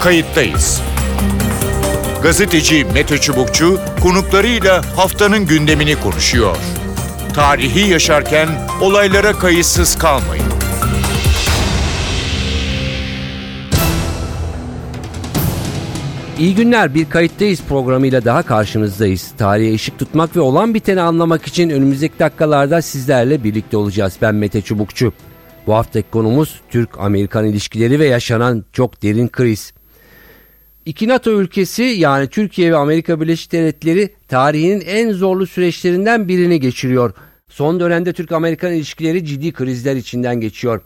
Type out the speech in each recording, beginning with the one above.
kayıttayız. Gazeteci Mete Çubukçu konuklarıyla haftanın gündemini konuşuyor. Tarihi yaşarken olaylara kayıtsız kalmayın. İyi günler bir kayıttayız programıyla daha karşınızdayız. Tarihe ışık tutmak ve olan biteni anlamak için önümüzdeki dakikalarda sizlerle birlikte olacağız. Ben Mete Çubukçu. Bu haftaki konumuz Türk-Amerikan ilişkileri ve yaşanan çok derin kriz. İki NATO ülkesi yani Türkiye ve Amerika Birleşik Devletleri tarihinin en zorlu süreçlerinden birini geçiriyor. Son dönemde Türk-Amerikan ilişkileri ciddi krizler içinden geçiyor.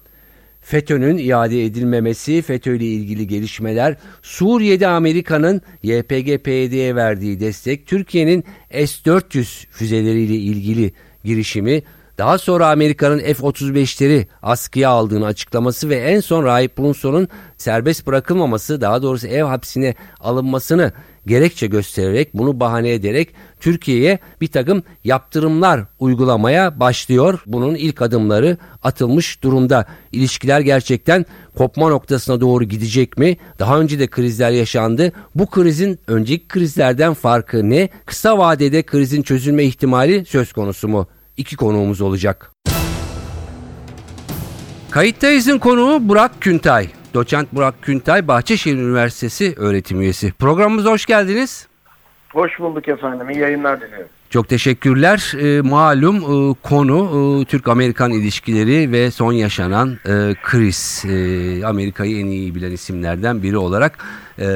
FETÖ'nün iade edilmemesi, FETÖ ile ilgili gelişmeler, Suriye'de Amerika'nın YPG-PYD'ye verdiği destek, Türkiye'nin S-400 füzeleriyle ilgili girişimi, daha sonra Amerika'nın F-35'leri askıya aldığını açıklaması ve en son Rahip Brunson'un serbest bırakılmaması, daha doğrusu ev hapsine alınmasını gerekçe göstererek bunu bahane ederek Türkiye'ye bir takım yaptırımlar uygulamaya başlıyor. Bunun ilk adımları atılmış durumda. İlişkiler gerçekten kopma noktasına doğru gidecek mi? Daha önce de krizler yaşandı. Bu krizin önceki krizlerden farkı ne? Kısa vadede krizin çözülme ihtimali söz konusu mu? İki konuğumuz olacak. Kayıttayız'ın konuğu Burak Küntay. Doçent Burak Küntay, Bahçeşehir Üniversitesi öğretim üyesi. Programımıza hoş geldiniz. Hoş bulduk efendim. İyi yayınlar diliyorum. Çok teşekkürler. E, malum e, konu e, Türk-Amerikan ilişkileri ve son yaşanan e, kriz. E, Amerika'yı en iyi bilen isimlerden biri olarak e,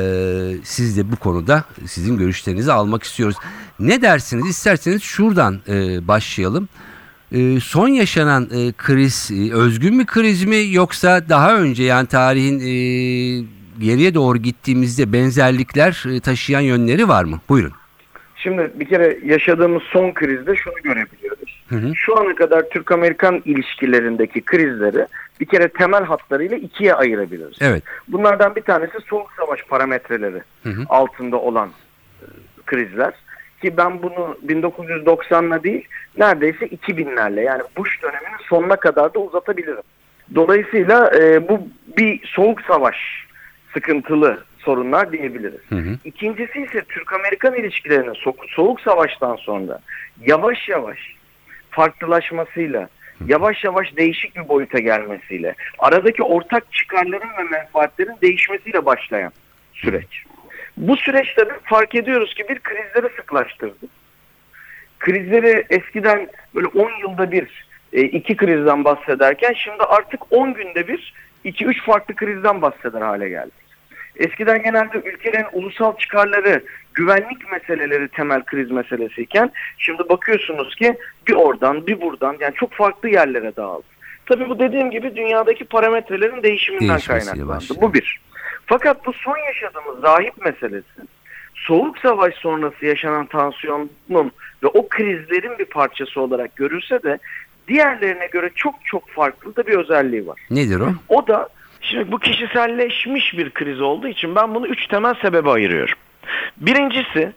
siz de bu konuda sizin görüşlerinizi almak istiyoruz. Ne dersiniz? İsterseniz şuradan e, başlayalım. E, son yaşanan e, kriz e, özgün bir kriz mi yoksa daha önce yani tarihin e, geriye doğru gittiğimizde benzerlikler e, taşıyan yönleri var mı? Buyurun. Şimdi bir kere yaşadığımız son krizde şunu görebiliyoruz. Hı hı. Şu ana kadar Türk-Amerikan ilişkilerindeki krizleri bir kere temel hatlarıyla ikiye ayırabiliriz. Evet. Bunlardan bir tanesi soğuk savaş parametreleri hı hı. altında olan e, krizler. Ki ben bunu 1990'la değil neredeyse 2000'lerle yani Bush döneminin sonuna kadar da uzatabilirim. Dolayısıyla e, bu bir soğuk savaş sıkıntılı sorunlar diyebiliriz. Hı hı. İkincisi ise Türk-Amerikan ilişkilerinin so- soğuk savaştan sonra yavaş yavaş farklılaşmasıyla, yavaş yavaş değişik bir boyuta gelmesiyle, aradaki ortak çıkarların ve menfaatlerin değişmesiyle başlayan süreç. Bu süreçte fark ediyoruz ki bir krizleri sıklaştırdı. Krizleri eskiden böyle 10 yılda bir e, iki krizden bahsederken şimdi artık 10 günde bir 2-3 farklı krizden bahseder hale geldi. Eskiden genelde ülkelerin ulusal çıkarları, güvenlik meseleleri temel kriz meselesiyken şimdi bakıyorsunuz ki bir oradan bir buradan yani çok farklı yerlere dağıldı. Tabii bu dediğim gibi dünyadaki parametrelerin değişiminden kaynaklandı. Bu bir. Fakat bu son yaşadığımız rahip meselesi soğuk savaş sonrası yaşanan tansiyonun ve o krizlerin bir parçası olarak görülse de diğerlerine göre çok çok farklı da bir özelliği var. Nedir o? O da Şimdi bu kişiselleşmiş bir kriz olduğu için ben bunu üç temel sebebe ayırıyorum. Birincisi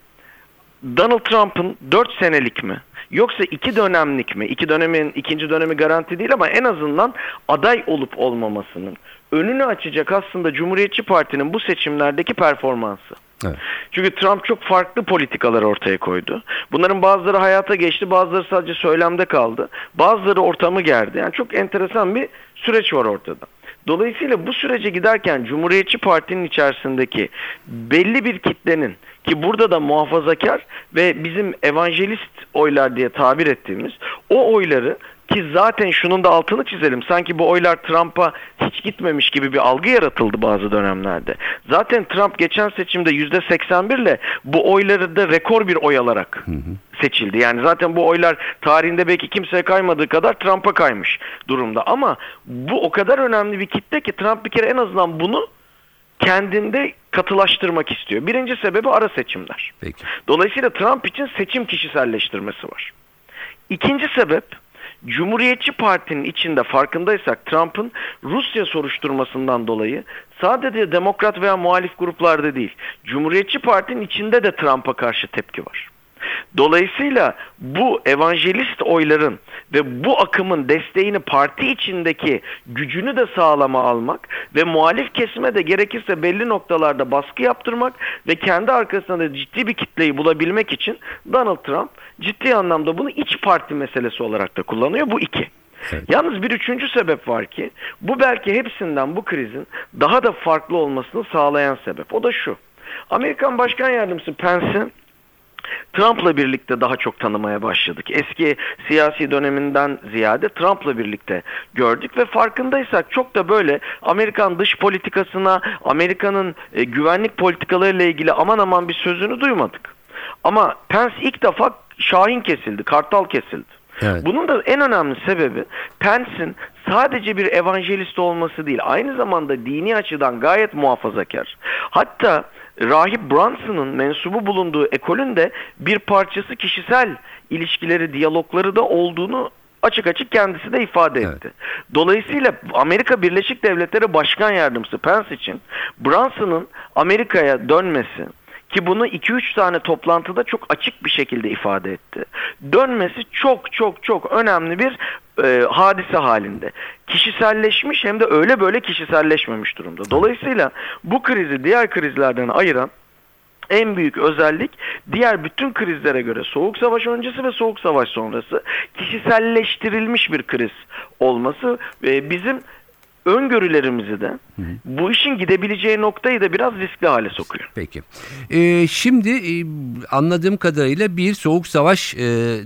Donald Trump'ın dört senelik mi yoksa iki dönemlik mi? İki dönemin ikinci dönemi garanti değil ama en azından aday olup olmamasının önünü açacak aslında Cumhuriyetçi Parti'nin bu seçimlerdeki performansı. Evet. Çünkü Trump çok farklı politikalar ortaya koydu. Bunların bazıları hayata geçti, bazıları sadece söylemde kaldı. Bazıları ortamı gerdi. Yani çok enteresan bir süreç var ortada. Dolayısıyla bu sürece giderken Cumhuriyetçi Parti'nin içerisindeki belli bir kitlenin ki burada da muhafazakar ve bizim evangelist oylar diye tabir ettiğimiz o oyları ki zaten şunun da altını çizelim. Sanki bu oylar Trump'a hiç gitmemiş gibi bir algı yaratıldı bazı dönemlerde. Zaten Trump geçen seçimde %81 ile bu oyları da rekor bir oy alarak seçildi. Yani zaten bu oylar tarihinde belki kimseye kaymadığı kadar Trump'a kaymış durumda. Ama bu o kadar önemli bir kitle ki Trump bir kere en azından bunu kendinde katılaştırmak istiyor. Birinci sebebi ara seçimler. Peki. Dolayısıyla Trump için seçim kişiselleştirmesi var. İkinci sebep Cumhuriyetçi Parti'nin içinde farkındaysak Trump'ın Rusya soruşturmasından dolayı sadece demokrat veya muhalif gruplarda değil, Cumhuriyetçi Parti'nin içinde de Trump'a karşı tepki var. Dolayısıyla bu evangelist oyların ve bu akımın desteğini parti içindeki gücünü de sağlama almak ve muhalif kesime de gerekirse belli noktalarda baskı yaptırmak ve kendi arkasında da ciddi bir kitleyi bulabilmek için Donald Trump ciddi anlamda bunu iç parti meselesi olarak da kullanıyor. Bu iki. Evet. Yalnız bir üçüncü sebep var ki bu belki hepsinden bu krizin daha da farklı olmasını sağlayan sebep. O da şu. Amerikan Başkan Yardımcısı Pence'i Trump'la birlikte daha çok tanımaya başladık. Eski siyasi döneminden ziyade Trump'la birlikte gördük ve farkındaysak çok da böyle Amerikan dış politikasına, Amerika'nın e, güvenlik politikalarıyla ilgili aman aman bir sözünü duymadık. Ama Pence ilk defa şahin kesildi, kartal kesildi. Evet. Bunun da en önemli sebebi Pence'in sadece bir evangelist olması değil, aynı zamanda dini açıdan gayet muhafazakar. Hatta Rahip Brunson'ın mensubu bulunduğu ekolün de bir parçası kişisel ilişkileri, diyalogları da olduğunu açık açık kendisi de ifade Evet. etti. Dolayısıyla Amerika Birleşik Devletleri Başkan Yardımcısı Pence için Brunson'ın Amerika'ya dönmesi ki bunu 2-3 tane toplantıda çok açık bir şekilde ifade etti. Dönmesi çok çok çok önemli bir e, hadise halinde. Kişiselleşmiş hem de öyle böyle kişiselleşmemiş durumda. Dolayısıyla bu krizi diğer krizlerden ayıran en büyük özellik diğer bütün krizlere göre soğuk savaş öncesi ve soğuk savaş sonrası kişiselleştirilmiş bir kriz olması ve bizim öngörülerimizi de bu işin gidebileceği noktayı da biraz riskli hale sokuyor. Peki. Ee, şimdi e, anladığım kadarıyla bir soğuk savaş e,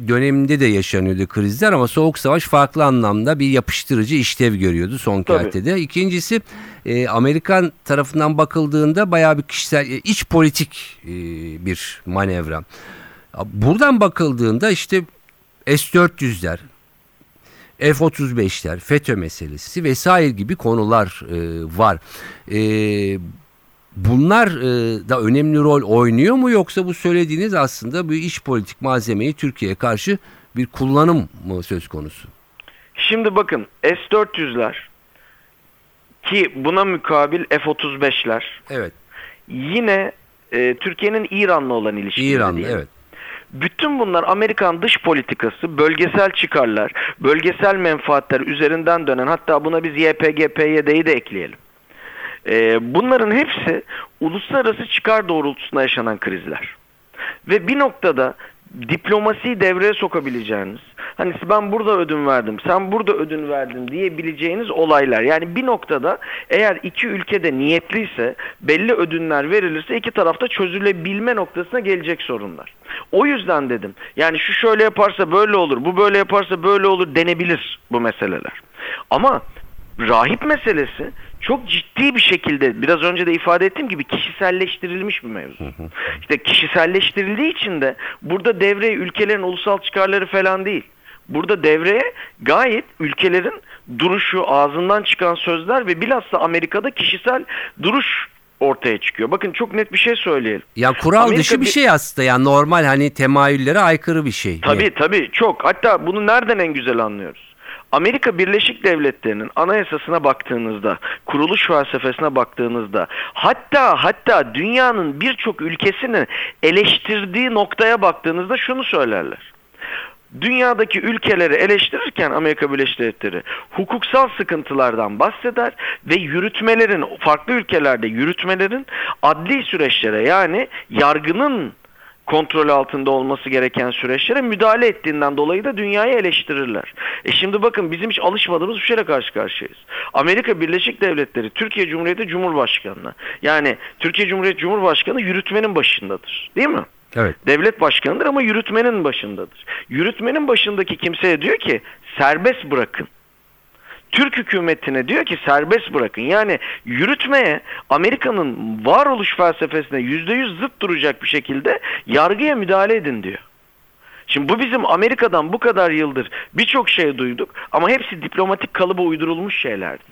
döneminde de yaşanıyordu krizler ama soğuk savaş farklı anlamda bir yapıştırıcı işlev görüyordu son kertede. İkincisi e, Amerikan tarafından bakıldığında bayağı bir kişisel e, iç politik e, bir manevra. Buradan bakıldığında işte S-400'ler, F-35'ler, FETÖ meselesi vesaire gibi konular e, var. E, bunlar e, da önemli rol oynuyor mu yoksa bu söylediğiniz aslında bir iç politik malzemeyi Türkiye'ye karşı bir kullanım mı söz konusu? Şimdi bakın S-400'ler ki buna mukabil F-35'ler Evet. yine e, Türkiye'nin İran'la olan ilişkileri İran'da diyelim. evet. Bütün bunlar Amerikan dış politikası, bölgesel çıkarlar, bölgesel menfaatler üzerinden dönen hatta buna biz YPG, PYD'yi de ekleyelim. Ee, bunların hepsi uluslararası çıkar doğrultusunda yaşanan krizler. Ve bir noktada diplomasiyi devreye sokabileceğiniz, hani ben burada ödün verdim, sen burada ödün verdin diyebileceğiniz olaylar. Yani bir noktada eğer iki ülkede niyetliyse, belli ödünler verilirse iki tarafta çözülebilme noktasına gelecek sorunlar. O yüzden dedim, yani şu şöyle yaparsa böyle olur, bu böyle yaparsa böyle olur denebilir bu meseleler. Ama rahip meselesi çok ciddi bir şekilde biraz önce de ifade ettiğim gibi kişiselleştirilmiş bir mevzu. İşte kişiselleştirildiği için de burada devreye ülkelerin ulusal çıkarları falan değil. Burada devreye gayet ülkelerin duruşu, ağzından çıkan sözler ve bilhassa Amerika'da kişisel duruş ortaya çıkıyor. Bakın çok net bir şey söyleyelim. Ya kural Amerika dışı bir bir- şey aslında yani normal hani temayüllere aykırı bir şey. Tabii tabii çok. Hatta bunu nereden en güzel anlıyoruz? Amerika Birleşik Devletleri'nin anayasasına baktığınızda, kuruluş felsefesine baktığınızda, hatta hatta dünyanın birçok ülkesini eleştirdiği noktaya baktığınızda şunu söylerler. Dünyadaki ülkeleri eleştirirken Amerika Birleşik Devletleri hukuksal sıkıntılardan bahseder ve yürütmelerin farklı ülkelerde yürütmelerin adli süreçlere yani yargının kontrol altında olması gereken süreçlere müdahale ettiğinden dolayı da dünyayı eleştirirler. E şimdi bakın bizim hiç alışmadığımız bir şeyle karşı karşıyayız. Amerika Birleşik Devletleri Türkiye Cumhuriyeti Cumhurbaşkanı yani Türkiye Cumhuriyeti Cumhurbaşkanı yürütmenin başındadır. Değil mi? Evet. Devlet başkanıdır ama yürütmenin başındadır. Yürütmenin başındaki kimseye diyor ki serbest bırakın. Türk hükümetine diyor ki serbest bırakın. Yani yürütmeye Amerika'nın varoluş felsefesine yüzde yüz zıt duracak bir şekilde yargıya müdahale edin diyor. Şimdi bu bizim Amerika'dan bu kadar yıldır birçok şey duyduk ama hepsi diplomatik kalıba uydurulmuş şeylerdi.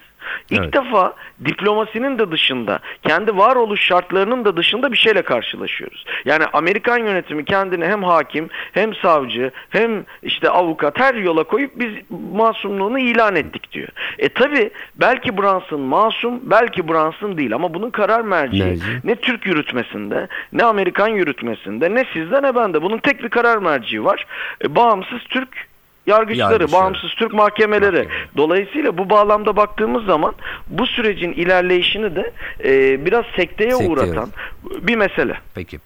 İlk Evet. defa diplomasinin de dışında, kendi varoluş şartlarının da dışında bir şeyle karşılaşıyoruz. Yani Amerikan yönetimi kendini hem hakim, hem savcı, hem işte avukat her yola koyup biz masumluğunu ilan ettik diyor. E tabi belki Brunson masum, belki Brunson değil ama bunun karar merci Merci. ne Türk yürütmesinde, ne Amerikan yürütmesinde, ne sizde ne bende. Bunun tek bir karar merci var. E, bağımsız Türk yargıçları, Yargıçları. bağımsız Türk mahkemeleri. Mahkemeleri. Dolayısıyla bu bağlamda baktığımız zaman bu sürecin ilerleyişini de e, biraz sekteye, Sekteye. uğratan bir mesele. Peki.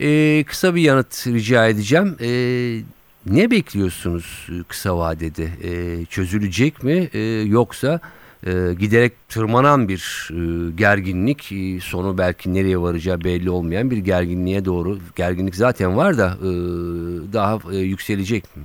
Ee, kısa bir yanıt rica edeceğim. Ee, ne bekliyorsunuz e, kısa vadede? Ee, çözülecek mi Ee, yoksa e, giderek tırmanan bir e, gerginlik e, sonu belki nereye varacağı belli olmayan bir gerginliğe doğru gerginlik zaten var da e, daha e, yükselecek mi?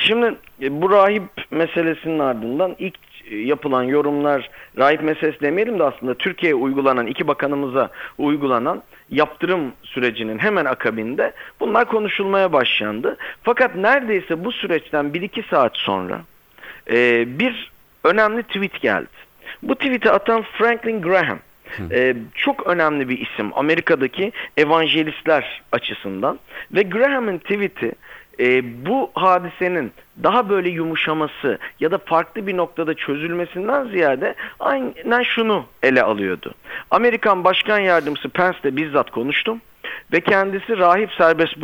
Şimdi e, bu rahip meselesinin ardından ilk e, yapılan yorumlar rahip meselesi demeyelim de aslında Türkiye'ye uygulanan iki bakanımıza uygulanan yaptırım sürecinin hemen akabinde bunlar konuşulmaya başlandı. Fakat neredeyse bu süreçten 1-2 saat sonra e, bir önemli tweet geldi. Bu tweet'i atan Franklin Graham. E, çok önemli bir isim Amerika'daki evangelistler açısından ve Graham'ın tweet'i e, bu hadisenin daha böyle yumuşaması ya da farklı bir noktada çözülmesinden ziyade aynen şunu ele alıyordu. Amerikan Başkan Yardımcısı Pence'le bizzat konuştum ve kendisi rahip serbest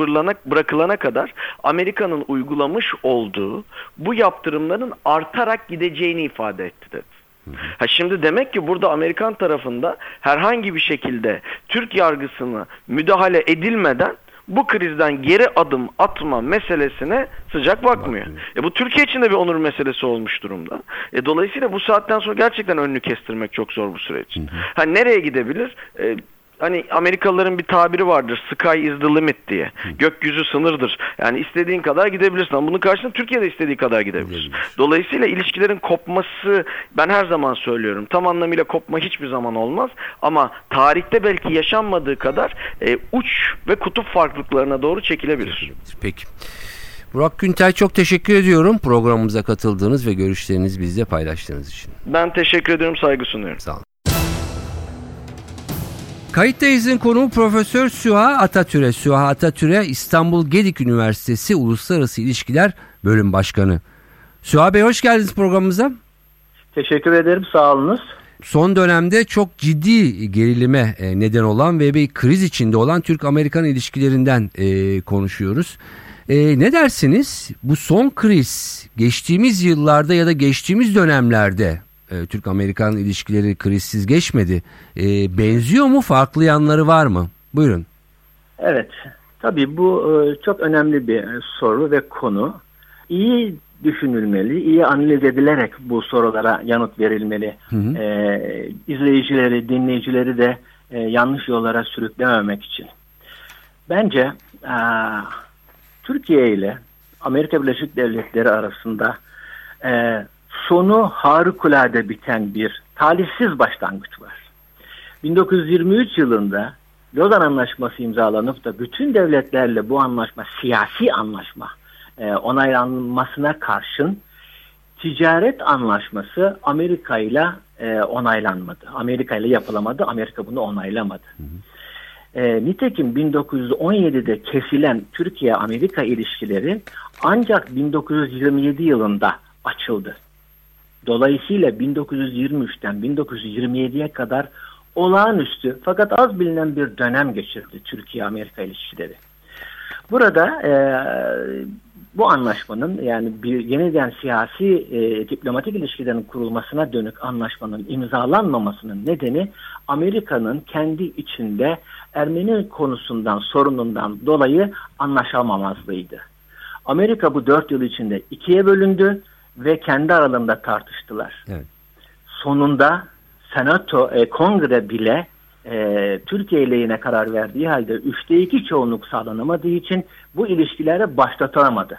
bırakılana, kadar Amerika'nın uygulamış olduğu bu yaptırımların artarak gideceğini ifade etti dedi. Ha şimdi demek ki burada Amerikan tarafında herhangi bir şekilde Türk yargısına müdahale edilmeden bu krizden geri adım atma meselesine sıcak bakmıyor. E bu Türkiye için de bir onur meselesi olmuş durumda. E dolayısıyla bu saatten sonra gerçekten önünü kestirmek çok zor bu süreç. Ha nereye gidebilir? E, Hani Amerikalıların bir tabiri vardır. Sky is the limit diye. Gökyüzü sınırdır. Yani istediğin kadar gidebilirsin. Ama bunun karşısında Türkiye de istediği kadar gidebilir. Dolayısıyla ilişkilerin kopması ben her zaman söylüyorum. Tam anlamıyla kopma hiçbir zaman olmaz. Ama tarihte belki yaşanmadığı kadar e, uç ve kutup farklılıklarına doğru çekilebilir. Peki. Burak Güntay çok teşekkür ediyorum programımıza katıldığınız ve görüşlerinizi bizle paylaştığınız için. Ben teşekkür ediyorum, saygı sunuyorum. Sağ olun. Kayıttayız'ın konuğu Profesör Süha Atatürk'e. Süha Atatürk'e İstanbul Gedik Üniversitesi Uluslararası İlişkiler Bölüm Başkanı. Süha Bey hoş geldiniz programımıza. Teşekkür ederim. Sağ olunuz. Son dönemde çok ciddi gerilime e, neden olan ve bir kriz içinde olan Türk-Amerikan ilişkilerinden e, konuşuyoruz. E, ne dersiniz? Bu son kriz geçtiğimiz yıllarda ya da geçtiğimiz dönemlerde e, Türk-Amerikan ilişkileri krizsiz geçmedi. E, benziyor mu? Farklı yanları var mı? Buyurun. Evet. Tabii bu e, çok önemli bir soru ve konu. İyi düşünülmeli, iyi analiz edilerek bu sorulara yanıt verilmeli. Hı hı. E, izleyicileri, dinleyicileri de e, yanlış yollara sürüklememek için. Bence e, Türkiye ile Amerika Birleşik Devletleri arasında e, sonu harikulade biten bir talihsiz başlangıç var. 1923 yılında Lozan Anlaşması imzalanıp da bütün devletlerle bu anlaşma siyasi anlaşma e, onaylanmasına karşın ticaret anlaşması Amerika ile e, onaylanmadı. Amerika ile yapılamadı. Amerika bunu onaylamadı. E, nitekim 1917'de kesilen Türkiye-Amerika ilişkileri ancak 1927 yılında açıldı. Dolayısıyla 1923'ten 1927'ye kadar olağanüstü fakat az bilinen bir dönem geçirdi Türkiye-Amerika ilişkileri. Burada e, bu anlaşmanın yani bir yeniden siyasi e, diplomatik ilişkilerin kurulmasına dönük anlaşmanın imzalanmamasının nedeni Amerika'nın kendi içinde Ermeni konusundan sorunundan dolayı anlaşamamazlığıydı. Amerika bu dört yıl içinde ikiye bölündü ve kendi aralarında tartıştılar. Evet. Sonunda Senato, e, Kongre bile e, Türkiye lehine karar verdiği halde üçte iki çoğunluk sağlanamadığı için bu ilişkilere başlatılamadı.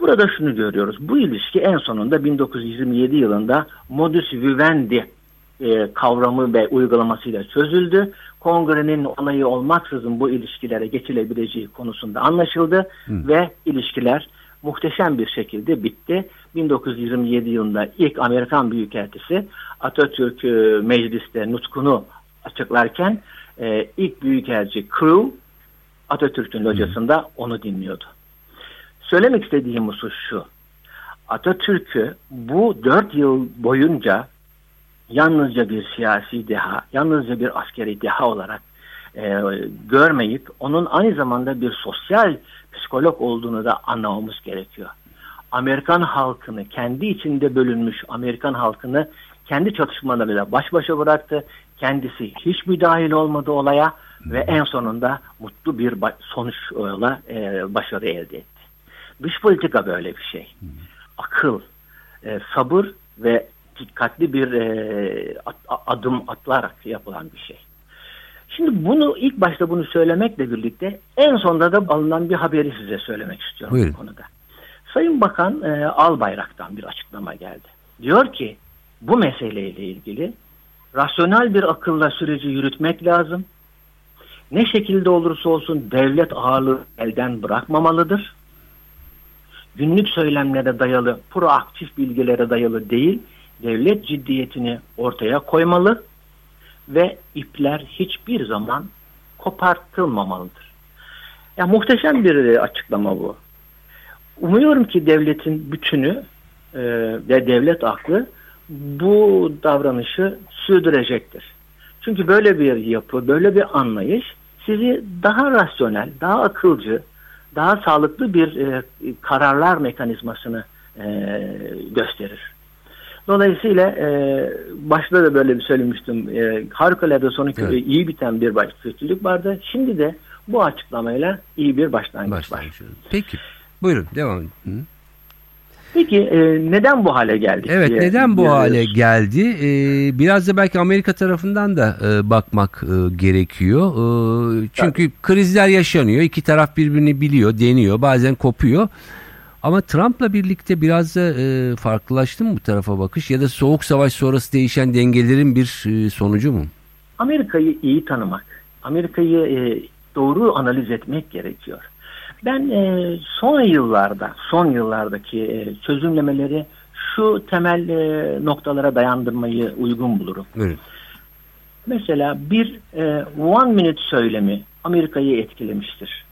Burada şunu görüyoruz. Bu ilişki en sonunda 1927 yılında modus vivendi e, kavramı ve uygulamasıyla çözüldü. Kongrenin onayı olmaksızın bu ilişkilere geçilebileceği konusunda anlaşıldı ve ilişkiler muhteşem bir şekilde bitti. 1927 yılında ilk Amerikan Büyükelçisi Atatürk e, mecliste nutkunu açıklarken e, ilk Büyükelçi Crew Atatürk'ün locasında onu dinliyordu. Söylemek istediğim husus şu. Atatürk'ü bu dört yıl boyunca yalnızca bir siyasi deha, yalnızca bir askeri deha olarak e, görmeyip onun aynı zamanda bir sosyal psikolog olduğunu da anlamamız gerekiyor. Amerikan halkını kendi içinde bölünmüş Amerikan halkını kendi çatışmalarıyla baş başa bıraktı. Kendisi hiç müdahil olmadı olaya ve en sonunda mutlu bir sonuçla e, başarı elde etti. Dış politika böyle bir şey. Akıl, e, sabır ve dikkatli bir e, adım atlarak yapılan bir şey. Şimdi bunu ilk başta bunu söylemekle birlikte en sonunda da alınan bir haberi size söylemek istiyorum Buyurun. bu konuda. Sayın Bakan e, Albayrak'tan bir açıklama geldi. Diyor ki bu meseleyle ilgili rasyonel bir akılla süreci yürütmek lazım. Ne şekilde olursa olsun devlet ağırlığı elden bırakmamalıdır. Günlük söylemlere dayalı, proaktif bilgilere dayalı değil, devlet ciddiyetini ortaya koymalı ve ipler hiçbir zaman kopartılmamalıdır. Ya muhteşem bir açıklama bu. Umuyorum ki devletin bütünü e, ve devlet aklı bu davranışı sürdürecektir. Çünkü böyle bir yapı, böyle bir anlayış sizi daha rasyonel, daha akılcı, daha sağlıklı bir e, kararlar mekanizmasını e, gösterir. Dolayısıyla e, başta da böyle bir söylemiştim. E, harikulade sonu evet. iyi biten bir baş kötülük vardı. Şimdi de bu açıklamayla iyi bir başlangıç, başlangıç var. Peki. Buyurun devam edin. Hı? Peki e, neden bu hale geldik? Evet diye neden bu hale geldi? E, biraz da belki Amerika tarafından da e, bakmak e, gerekiyor. E, çünkü Tabii. krizler yaşanıyor. İki taraf birbirini biliyor, deniyor, bazen kopuyor. Ama Trump'la birlikte biraz da e, farklılaştı mı bu tarafa bakış ya da soğuk savaş sonrası değişen dengelerin bir e, sonucu mu? Amerika'yı iyi tanımak, Amerika'yı e, doğru analiz etmek gerekiyor. Ben e, son yıllarda, son yıllardaki e, çözümlemeleri şu temel e, noktalara dayandırmayı uygun bulurum. Evet. Mesela bir e, one minute söylemi Amerika'yı etkilemiştir.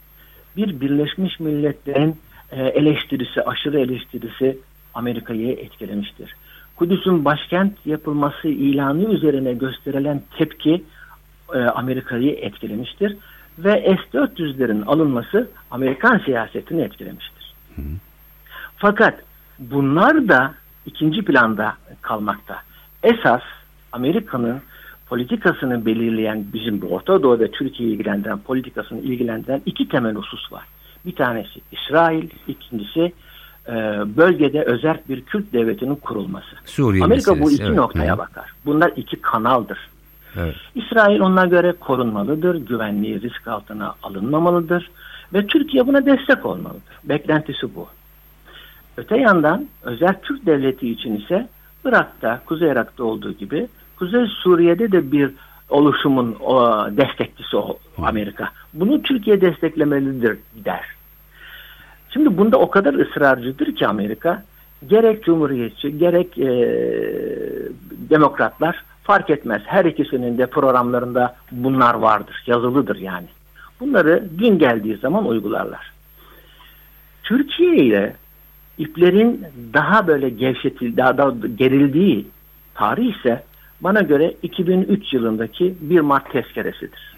Bir Birleşmiş Milletler'in eleştirisi, aşırı eleştirisi Amerika'yı etkilemiştir. Kudüs'ün başkent yapılması ilanı üzerine gösterilen tepki e, Amerika'yı etkilemiştir ve S-400'lerin alınması Amerikan siyasetini etkilemiştir. Hı. Fakat bunlar da ikinci planda kalmakta. Esas Amerika'nın politikasını belirleyen bizim Orta Doğu ve Türkiye'yi ilgilendiren politikasını ilgilendiren iki temel husus var. Bir tanesi İsrail, ikincisi e, bölgede özel bir Kürt devletinin kurulması. Suriye Amerika meselesi, bu iki evet. noktaya Hı. bakar. Bunlar iki kanaldır. Evet. İsrail onlara göre korunmalıdır, güvenliği risk altına alınmamalıdır ve Türkiye buna destek olmalıdır. Beklentisi bu. Öte yandan özel Türk devleti için ise Irak'ta, Kuzey Irak'ta olduğu gibi Kuzey Suriye'de de bir oluşumun o, destekçisi o, Amerika. Bunu Türkiye desteklemelidir der. Şimdi bunda o kadar ısrarcıdır ki Amerika gerek Cumhuriyetçi gerek e, demokratlar fark etmez. Her ikisinin de programlarında bunlar vardır. Yazılıdır yani. Bunları gün geldiği zaman uygularlar. Türkiye ile iplerin daha böyle gevşetil, daha da gerildiği tarih ise bana göre 2003 yılındaki 1 Mart tezkeresidir.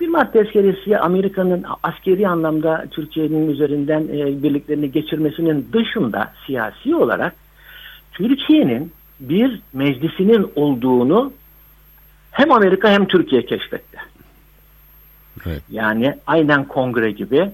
1 Mart tezkeresi Amerika'nın askeri anlamda Türkiye'nin üzerinden e, birliklerini geçirmesinin dışında siyasi olarak Türkiye'nin bir meclisinin olduğunu hem Amerika hem Türkiye keşfetti. Evet. Yani aynen kongre gibi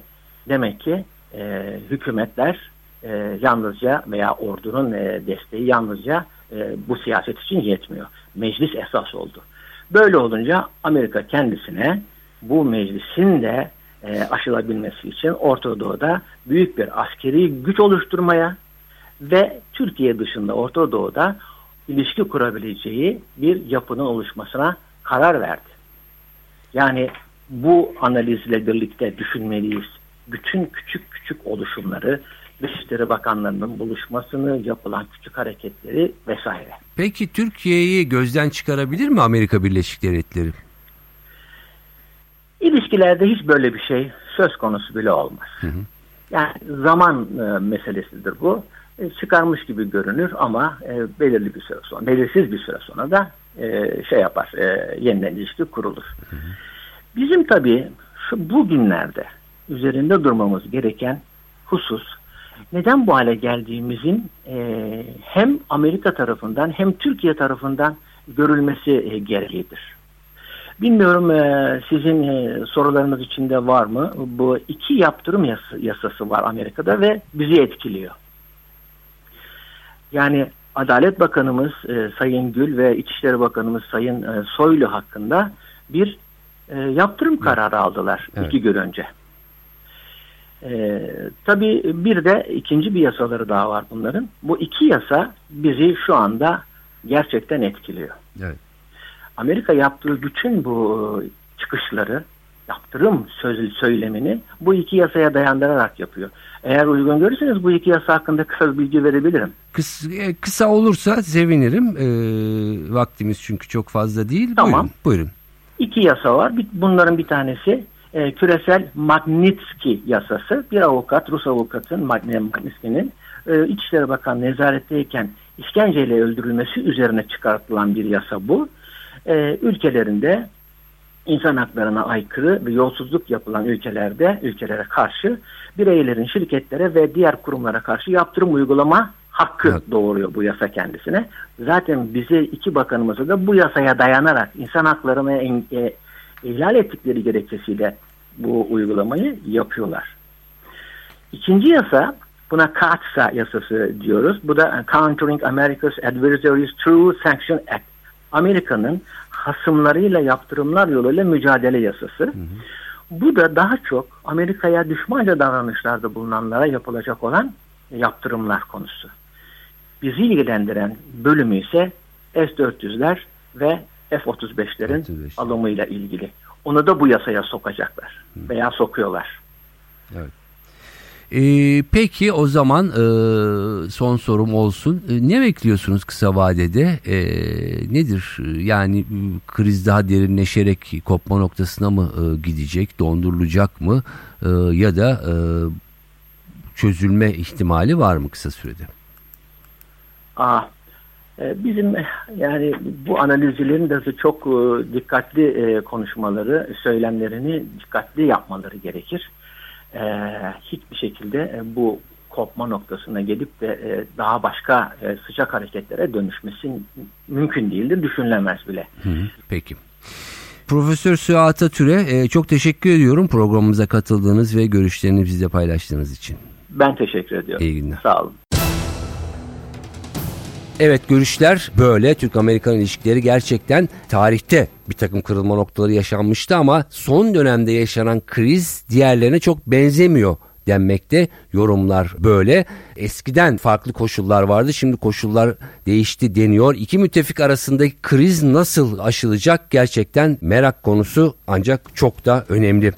demek ki e, hükümetler e, yalnızca veya ordunun e, desteği yalnızca e, bu siyaset için yetmiyor. Meclis esas oldu. Böyle olunca Amerika kendisine bu meclisin de e, aşılabilmesi için Orta Doğu'da büyük bir askeri güç oluşturmaya ve Türkiye dışında Orta Doğu'da ilişki kurabileceği bir yapının oluşmasına karar verdi. Yani bu analizle birlikte düşünmeliyiz. bütün küçük küçük oluşumları, Dışişleri Bakanlarının buluşmasını, yapılan küçük hareketleri vesaire. Peki Türkiye'yi gözden çıkarabilir mi Amerika Birleşik Devletleri? İlişkilerde hiç böyle bir şey söz konusu bile olmaz. Yani zaman e, meselesidir bu. E, çıkarmış gibi görünür ama e, belirli bir süre sonra, belirsiz bir süre sonra da e, şey yapar, e, yeniden ilişki kurulur. Bizim tabii şu bugünlerde üzerinde durmamız gereken husus neden bu hale geldiğimizin e, hem Amerika tarafından hem Türkiye tarafından görülmesi e, gereğidir. Bilmiyorum e, sizin e, sorularınız içinde var mı? Bu iki yaptırım yasa- yasası var Amerika'da ve bizi etkiliyor. Yani Adalet Bakanımız e, Sayın Gül ve İçişleri Bakanımız Sayın e, Soylu hakkında bir e, yaptırım kararı aldılar Evet. iki gün önce. E, tabii bir de ikinci bir yasaları daha var bunların. Bu iki yasa bizi şu anda gerçekten etkiliyor. Evet. Amerika yaptığı bütün bu çıkışları, yaptırım söz söylemini bu iki yasaya dayandırarak yapıyor. Eğer uygun görürseniz bu iki yasa hakkında kısa bir bilgi verebilirim. Kıs- e, kısa olursa sevinirim. E, vaktimiz çünkü çok fazla değil. Tamam. Buyurun. buyurun. İki yasa var. Bunların bir tanesi e, küresel Magnitsky yasası. Bir avukat, Rus avukatın Mag- Magnitsky'nin e, İçişleri Bakanı nezaretteyken işkenceyle öldürülmesi üzerine çıkartılan bir yasa bu. E, ülkelerinde insan haklarına aykırı ve yolsuzluk yapılan ülkelerde ülkelere karşı bireylerin şirketlere ve diğer kurumlara karşı yaptırım uygulama hakkı Evet. doğuruyor bu yasa kendisine. Zaten bizi iki bakanımızı da bu yasaya dayanarak insan en- e, ihlal ettikleri gerekçesiyle bu uygulamayı yapıyorlar. İkinci yasa buna CAATSA yasası diyoruz. Bu da Countering America's Adversaries Through Sanction Act. Amerika'nın hasımlarıyla yaptırımlar yoluyla mücadele yasası. Bu da daha çok Amerika'ya düşmanca davranışlarda bulunanlara yapılacak olan yaptırımlar konusu. Bizi ilgilendiren bölümü ise S-400'ler ve F-35'lerin F-35. alımıyla ilgili. Onu da bu yasaya sokacaklar veya sokuyorlar. E, peki o zaman e, son sorum olsun. E, ne bekliyorsunuz kısa vadede? E, nedir? E, Yani e, kriz daha derinleşerek kopma noktasına mı e, gidecek? Dondurulacak mı? E, ya da e, çözülme ihtimali var mı kısa sürede? Aa, e, bizim eh, yani bu analizcilerin de çok e, dikkatli e, konuşmaları, söylemlerini dikkatli yapmaları gerekir. E, Hiçbir şekilde e, bu kopma noktasına gelip de daha başka sıcak hareketlere dönüşmesi mümkün değildir, düşünülemez bile. Peki. Profesör Süat Atür'e çok teşekkür ediyorum programımıza katıldığınız ve görüşlerini bizle paylaştığınız için. Ben teşekkür ediyorum. İyi günler. Sağ olun. Evet görüşler böyle. Türk-Amerikan ilişkileri gerçekten tarihte bir takım kırılma noktaları yaşanmıştı ama son dönemde yaşanan kriz diğerlerine çok benzemiyor denmekte. Yorumlar böyle. Eskiden farklı koşullar vardı. Şimdi koşullar değişti deniyor. İki müttefik arasındaki kriz nasıl aşılacak gerçekten merak konusu ancak çok da önemli.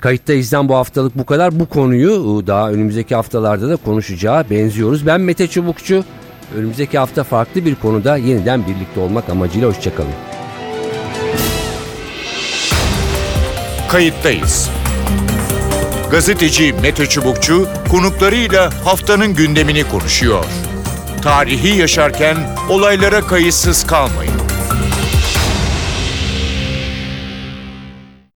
Kayıtta izlen bu haftalık bu kadar. Bu konuyu daha önümüzdeki haftalarda da konuşacağı benziyoruz. Ben Mete Çubukçu. Önümüzdeki hafta farklı bir konuda yeniden birlikte olmak amacıyla hoşçakalın. Kayıttayız. Gazeteci Mete Çubukçu konuklarıyla haftanın gündemini konuşuyor. Tarihi yaşarken olaylara kayıtsız kalmayın.